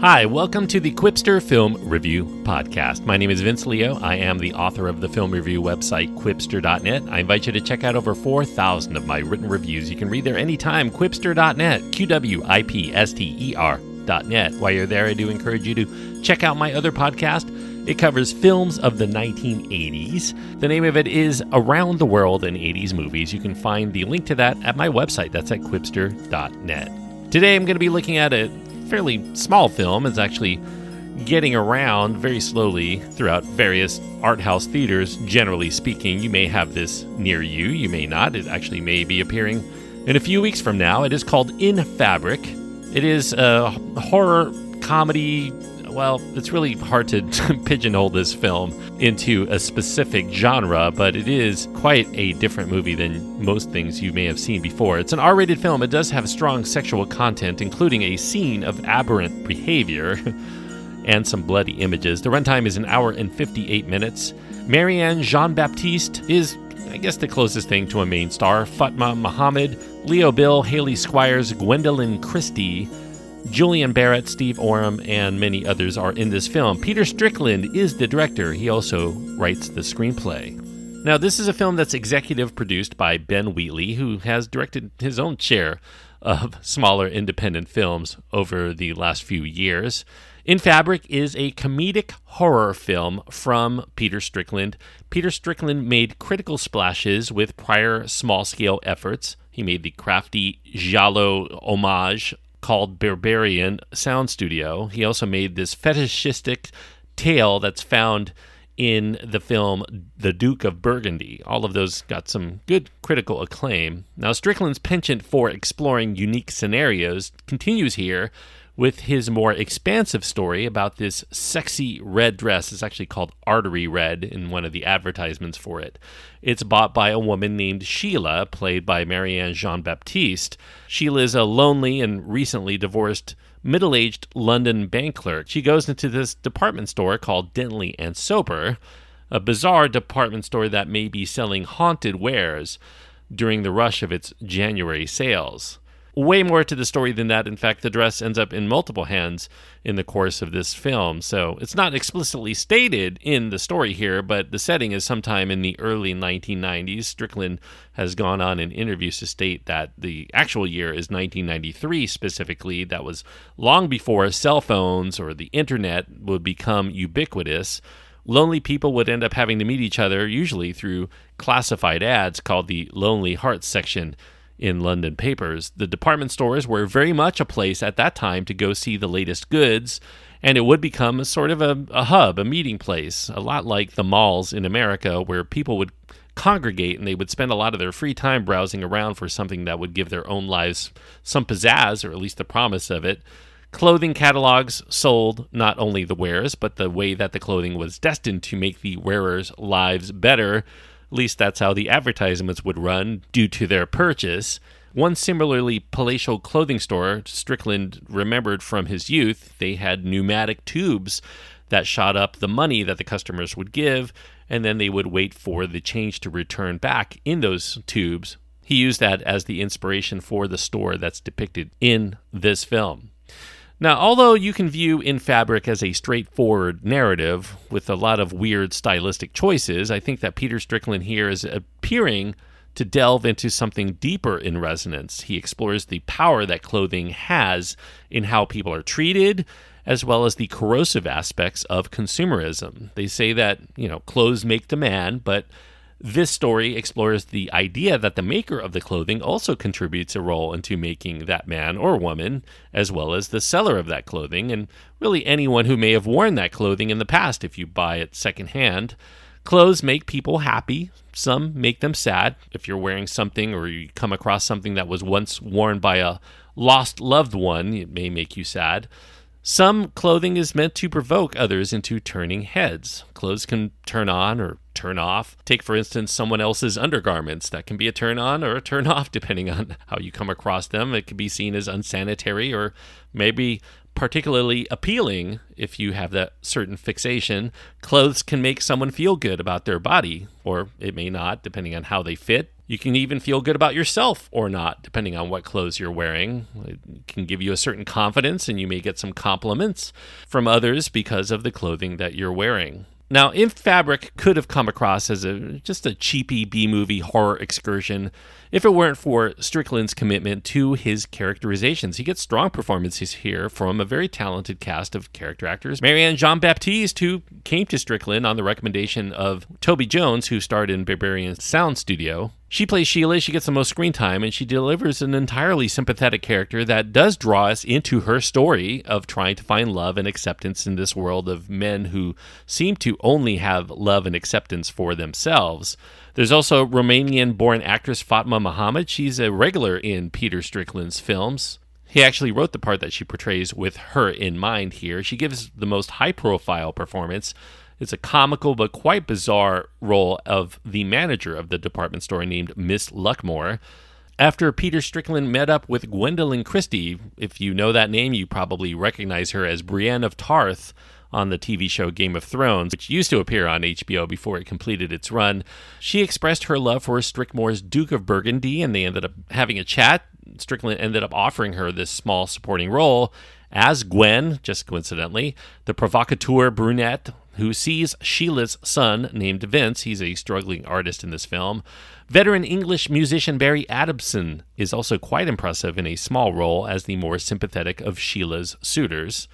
Hi, welcome to the Qwipster Film Review Podcast. My name is Vince Leo. I am the author of the film review website, qwipster.net. I invite you to check out over 4,000 of my written reviews. You can read there anytime, qwipster.net, Q W I P S T E R.net. While you're there, I do encourage you to check out my other podcast. It covers films of the 1980s. The name of it is Around the World in 80s Movies. You can find the link to that at my website. That's at qwipster.net. Today I'm going to be looking at a fairly small film. It's actually getting around very slowly throughout various art house theaters. Generally speaking, you may have this near you, you may not. It actually may be appearing in a few weeks from now. It is called In Fabric. It is a horror comedy well, it's really hard to pigeonhole this film into a specific genre, but it is quite a different movie than most things you may have seen before. It's an R rated film. It does have strong sexual content, including a scene of aberrant behavior and some bloody images. The runtime is an hour and 58 minutes. Marianne Jean Baptiste is, I guess, the closest thing to a main star. Fatma Mohamed, Leo Bill, Hayley Squires, Gwendoline Christie, Julian Barratt, Steve Oram, and many others are in this film. Peter Strickland is the director. He also writes the screenplay. Now, this is a film that's executive produced by Ben Wheatley, who has directed his own share of smaller independent films over the last few years. In Fabric is a comedic horror film from Peter Strickland. Peter Strickland made critical splashes with prior small scale efforts. He made the crafty Giallo homage called Berberian Sound Studio. He also made this fetishistic tale that's found in the film The Duke of Burgundy. All of those got some good critical acclaim. Now, Strickland's penchant for exploring unique scenarios continues here with his more expansive story about this sexy red dress. It's actually called Artery Red in one of the advertisements for it. It's bought by a woman named Sheila, played by Marianne Jean Baptiste. Sheila is a lonely and recently divorced middle aged London bank clerk. She goes into this department store called Dentley and Soper, a bizarre department store that may be selling haunted wares during the rush of its January sales way more to the story than that. In fact, the dress ends up in multiple hands in the course of this film. So it's not explicitly stated in the story here, but the setting is sometime in the early 1990s. Strickland has gone on in interviews to state that the actual year is 1993 specifically. That was long before cell phones or the internet would become ubiquitous lonely people would end up having to meet each other, usually through classified ads called the Lonely Hearts section in London papers. The department stores were very much a place at that time to go see the latest goods, and it would become a sort of a, a hub, a meeting place, a lot like the malls in America where people would congregate and they would spend a lot of their free time browsing around for something that would give their own lives some pizzazz, or at least the promise of it. Clothing catalogs sold not only the wares, but the way that the clothing was destined to make the wearers' lives better at least that's how the advertisements would run due to their purchase. One similarly palatial clothing store Strickland remembered from his youth, they had pneumatic tubes that shot up the money that the customers would give, and then they would wait for the change to return back in those tubes. He used that as the inspiration for the store that's depicted in this film. Now, although you can view In Fabric as a straightforward narrative with a lot of weird stylistic choices, I think that Peter Strickland here is appearing to delve into something deeper in resonance. He explores the power that clothing has in how people are treated, as well as the corrosive aspects of consumerism. They say that, you know, clothes make the man, but this story explores the idea that the maker of the clothing also contributes a role into making that man or woman, as well as the seller of that clothing, and really anyone who may have worn that clothing in the past if you buy it secondhand. Clothes make people happy, some make them sad. If you're wearing something or you come across something that was once worn by a lost loved one, it may make you sad. Some clothing is meant to provoke others into turning heads. Clothes can turn on or turn off. Take, for instance, someone else's undergarments. That can be a turn on or a turn off, depending on how you come across them. It can be seen as unsanitary or maybe particularly appealing if you have that certain fixation. Clothes can make someone feel good about their body, or it may not, depending on how they fit You can even feel good about yourself or not, depending on what clothes you're wearing. It can give you a certain confidence, and you may get some compliments from others because of the clothing that you're wearing. Now, if Fabric could have come across as a just a cheapy B movie horror excursion if it weren't for Strickland's commitment to his characterizations. He gets strong performances here from a very talented cast of character actors. Marianne Jean Baptiste, who came to Strickland on the recommendation of Toby Jones, who starred in Berberian Sound Studio. She plays Sheila, she gets the most screen time, and she delivers an entirely sympathetic character that does draw us into her story of trying to find love and acceptance in this world of men who seem to only have love and acceptance for themselves. There's also Romanian born actress Fatma Mohamed. She's a regular in Peter Strickland's films. He actually wrote the part that she portrays with her in mind here. She gives the most high profile performance. It's a comical but quite bizarre role of the manager of the department store named Miss Luckmoore. After Peter Strickland met up with Gwendoline Christie, if you know that name, you probably recognize her as Brienne of Tarth on the TV show Game of Thrones, which used to appear on HBO before it completed its run. She expressed her love for Strickmore's Duke of Burgundy, and they ended up having a chat. Strickland ended up offering her this small supporting role as Gwen, just coincidentally, the provocateur brunette who sees Sheila's son, named Vince. He's a struggling artist in this film. Veteran English musician Barry Adamson is also quite impressive in a small role as the more sympathetic of Sheila's suitors.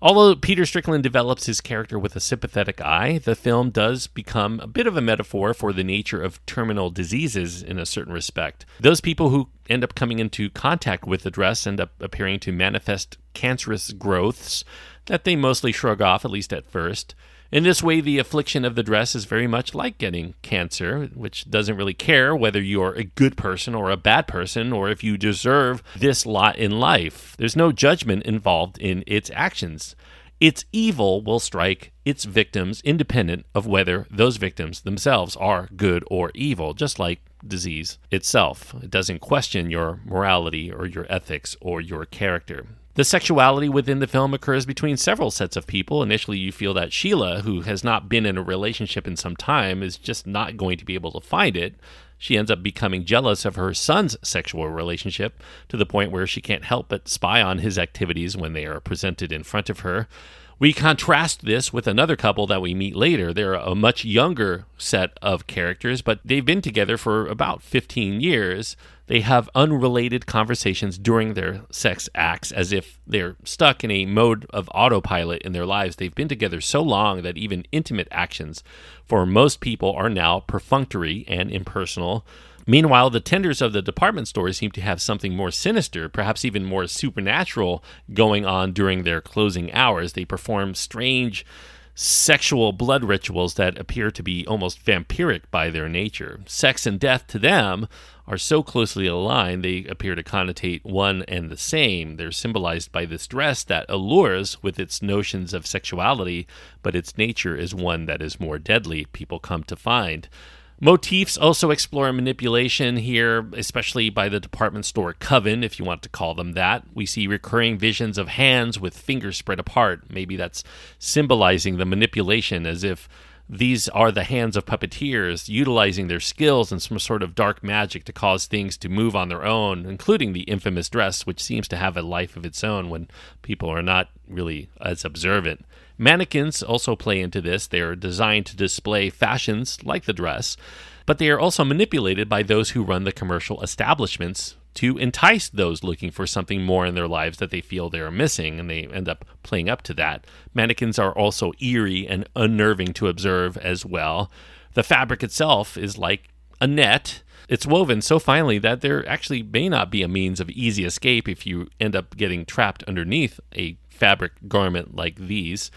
Although Peter Strickland develops his character with a sympathetic eye, the film does become a bit of a metaphor for the nature of terminal diseases in a certain respect. Those people who end up coming into contact with the dress end up appearing to manifest cancerous growths that they mostly shrug off, at least at first. In this way, the affliction of the dress is very much like getting cancer, which doesn't really care whether you're a good person or a bad person or if you deserve this lot in life. There's no judgment involved in its actions. Its evil will strike its victims independent of whether those victims themselves are good or evil, just like disease itself. It doesn't question your morality or your ethics or your character. The sexuality within the film occurs between several sets of people. Initially, you feel that Sheila, who has not been in a relationship in some time, is just not going to be able to find it. She ends up becoming jealous of her son's sexual relationship to the point where she can't help but spy on his activities when they are presented in front of her. We contrast this with another couple that we meet later. They're a much younger set of characters, but they've been together for about 15 years. They have unrelated conversations during their sex acts as if they're stuck in a mode of autopilot in their lives. They've been together so long that even intimate actions for most people are now perfunctory and impersonal. Meanwhile, the tenders of the department store seem to have something more sinister, perhaps even more supernatural, going on during their closing hours. They perform strange sexual blood rituals that appear to be almost vampiric by their nature. Sex and death to them are so closely aligned, they appear to connotate one and the same. They're symbolized by this dress that allures with its notions of sexuality, but its nature is one that is more deadly, people come to find. Motifs also explore manipulation here, especially by the department store coven, if you want to call them that. We see recurring visions of hands with fingers spread apart. Maybe that's symbolizing the manipulation as if these are the hands of puppeteers utilizing their skills and some sort of dark magic to cause things to move on their own, including the infamous dress, which seems to have a life of its own when people are not really as observant. Mannequins also play into this. They are designed to display fashions like the dress, but they are also manipulated by those who run the commercial establishments to entice those looking for something more in their lives that they feel they are missing, and they end up playing up to that. Mannequins are also eerie and unnerving to observe as well. The fabric itself is like a net. It's woven so finely that there actually may not be a means of easy escape if you end up getting trapped underneath a fabric garment like these.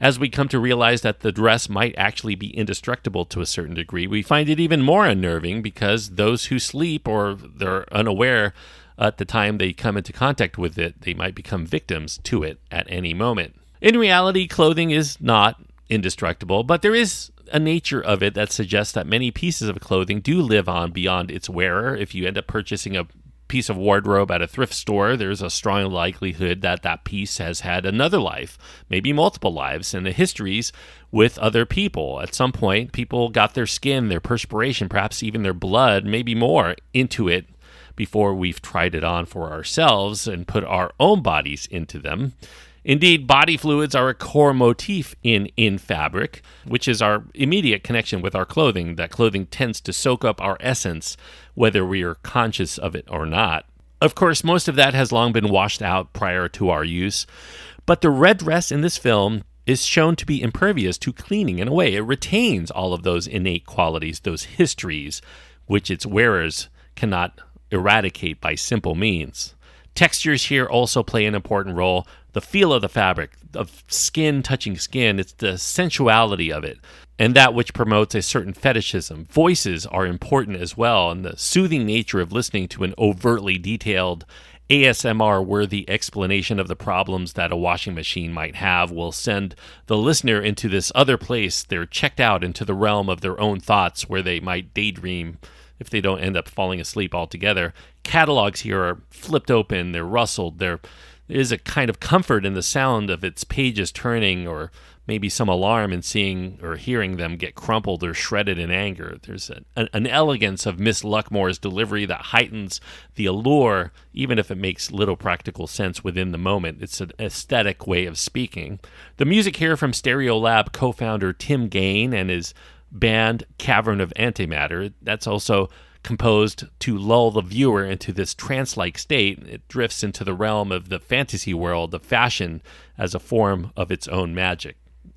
As we come to realize that the dress might actually be indestructible to a certain degree, we find it even more unnerving because those who sleep or they're unaware at the time they come into contact with it, they might become victims to it at any moment. In reality, clothing is not indestructible, but there is a nature of it that suggests that many pieces of clothing do live on beyond its wearer. If you end up purchasing a piece of wardrobe at a thrift store, there's a strong likelihood that that piece has had another life, maybe multiple lives, and the histories with other people. At some point, people got their skin, their perspiration, perhaps even their blood, maybe more, into it before we've tried it on for ourselves and put our own bodies into them. Indeed, body fluids are a core motif in in fabric, which is our immediate connection with our clothing. That clothing tends to soak up our essence, whether we are conscious of it or not. Of course, most of that has long been washed out prior to our use, but the red dress in this film is shown to be impervious to cleaning in a way. It retains all of those innate qualities, those histories, which its wearers cannot eradicate by simple means. Textures here also play an important role. The feel of the fabric, of skin touching skin, it's the sensuality of it, and that which promotes a certain fetishism. Voices are important as well, and the soothing nature of listening to an overtly detailed ASMR worthy explanation of the problems that a washing machine might have will send the listener into this other place. They're checked out into the realm of their own thoughts where they might daydream if they don't end up falling asleep altogether. Catalogs here are flipped open, they're rustled, there is a kind of comfort in the sound of its pages turning, or maybe some alarm in seeing or hearing them get crumpled or shredded in anger. There's an, an elegance of Miss Luckmoore's delivery that heightens the allure, even if it makes little practical sense within the moment. It's an aesthetic way of speaking. The music here from Stereolab co founder Tim Gane and his band Cavern of Antimatter. That's also composed to lull the viewer into this trance like state. It drifts into the realm of the fantasy world of fashion as a form of its own magic.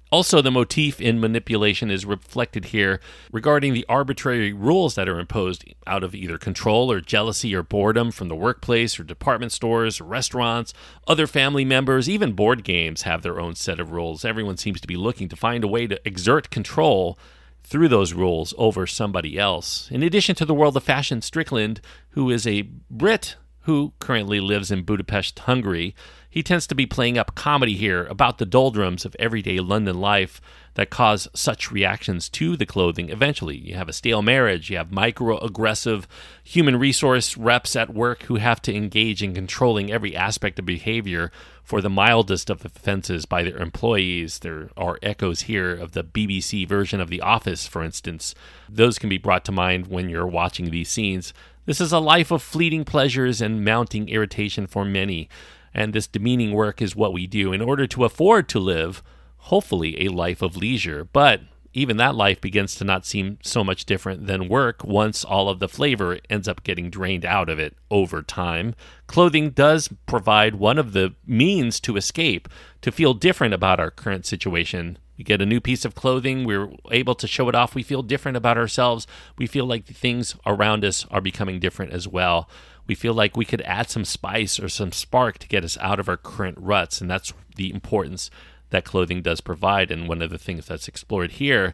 Also, the motif in manipulation is reflected here regarding the arbitrary rules that are imposed out of either control or jealousy or boredom from the workplace or department stores, or restaurants, other family members, even board games have their own set of rules. Everyone seems to be looking to find a way to exert control through those rules over somebody else. In addition to the world of fashion, Strickland, who is a Brit who currently lives in Budapest, Hungary, he tends to be playing up comedy here about the doldrums of everyday London life that cause such reactions to the clothing eventually. You have a stale marriage, you have microaggressive human resource reps at work who have to engage in controlling every aspect of behavior for the mildest of offenses by their employees. There are echoes here of the BBC version of The Office, for instance. Those can be brought to mind when you're watching these scenes. This is a life of fleeting pleasures and mounting irritation for many, and this demeaning work is what we do in order to afford to live, hopefully, a life of leisure. But even that life begins to not seem so much different than work once all of the flavor ends up getting drained out of it over time. Clothing does provide one of the means to escape, to feel different about our current situation. We get a new piece of clothing, we're able to show it off, we feel different about ourselves, we feel like the things around us are becoming different as well. We feel like we could add some spice or some spark to get us out of our current ruts, and that's the importance that clothing does provide, and one of the things that's explored here.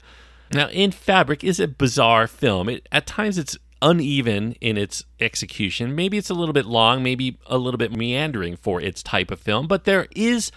Now, in Fabric is a bizarre film. It, at times, it's uneven in its execution. Maybe it's a little bit long, maybe a little bit meandering for its type of film, but there is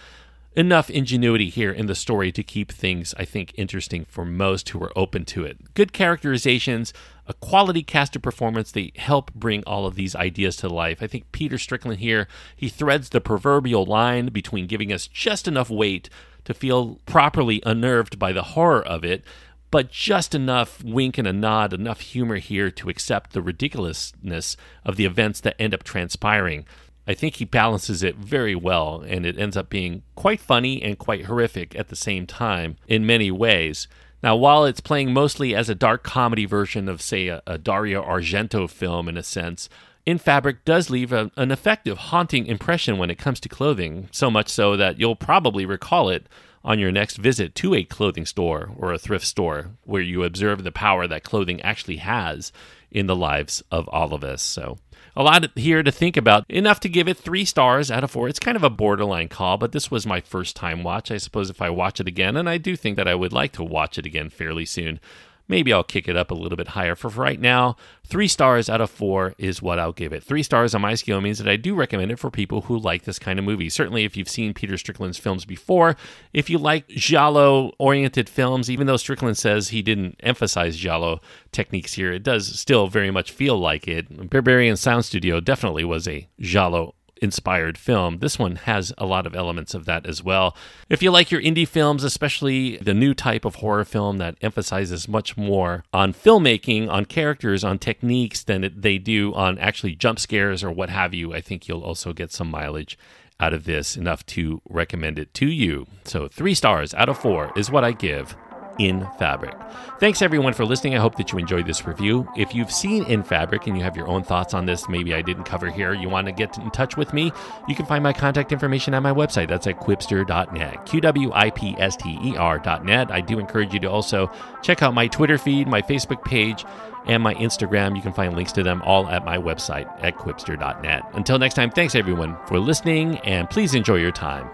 enough ingenuity here in the story to keep things, I think, interesting for most who are open to it. Good characterizations, a quality cast of performance, they help bring all of these ideas to life. I think Peter Strickland here, he threads the proverbial line between giving us just enough weight to feel properly unnerved by the horror of it, but just enough wink and a nod, enough humor here to accept the ridiculousness of the events that end up transpiring. I think he balances it very well, and it ends up being quite funny and quite horrific at the same time in many ways. Now, while it's playing mostly as a dark comedy version of, say, a, a Dario Argento film in a sense, In Fabric does leave a, an effective, haunting impression when it comes to clothing, so much so that you'll probably recall it on your next visit to a clothing store or a thrift store where you observe the power that clothing actually has in the lives of all of us. So, a lot here to think about. Enough to give it three stars out of four. It's kind of a borderline call, but this was my first time watch. I suppose if I watch it again, and I do think that I would like to watch it again fairly soon, maybe I'll kick it up a little bit higher. For right now, three stars out of four is what I'll give it. Three stars on my scale means that I do recommend it for people who like this kind of movie. Certainly, if you've seen Peter Strickland's films before, if you like giallo oriented films, even though Strickland says he didn't emphasize giallo techniques here, it does still very much feel like it. Berberian Sound Studio definitely was a giallo inspired film. This one has a lot of elements of that as well. If you like your indie films, especially the new type of horror film that emphasizes much more on filmmaking, on characters, on techniques than they do on actually jump scares or what have you, I think you'll also get some mileage out of this, enough to recommend it to you. So, three stars out of four is what I give in Fabric. Thanks everyone for listening. I hope that you enjoyed this review. If you've seen In Fabric and you have your own thoughts on this, maybe I didn't cover here, you want to get in touch with me, you can find my contact information at my website. That's at qwipster.net. Q W I P S T E R.net. I do encourage you to also check out my Twitter feed, my Facebook page, and my Instagram. You can find links to them all at my website at qwipster.net. Until next time, thanks everyone for listening, and please enjoy your time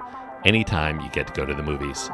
anytime you get to go to the movies.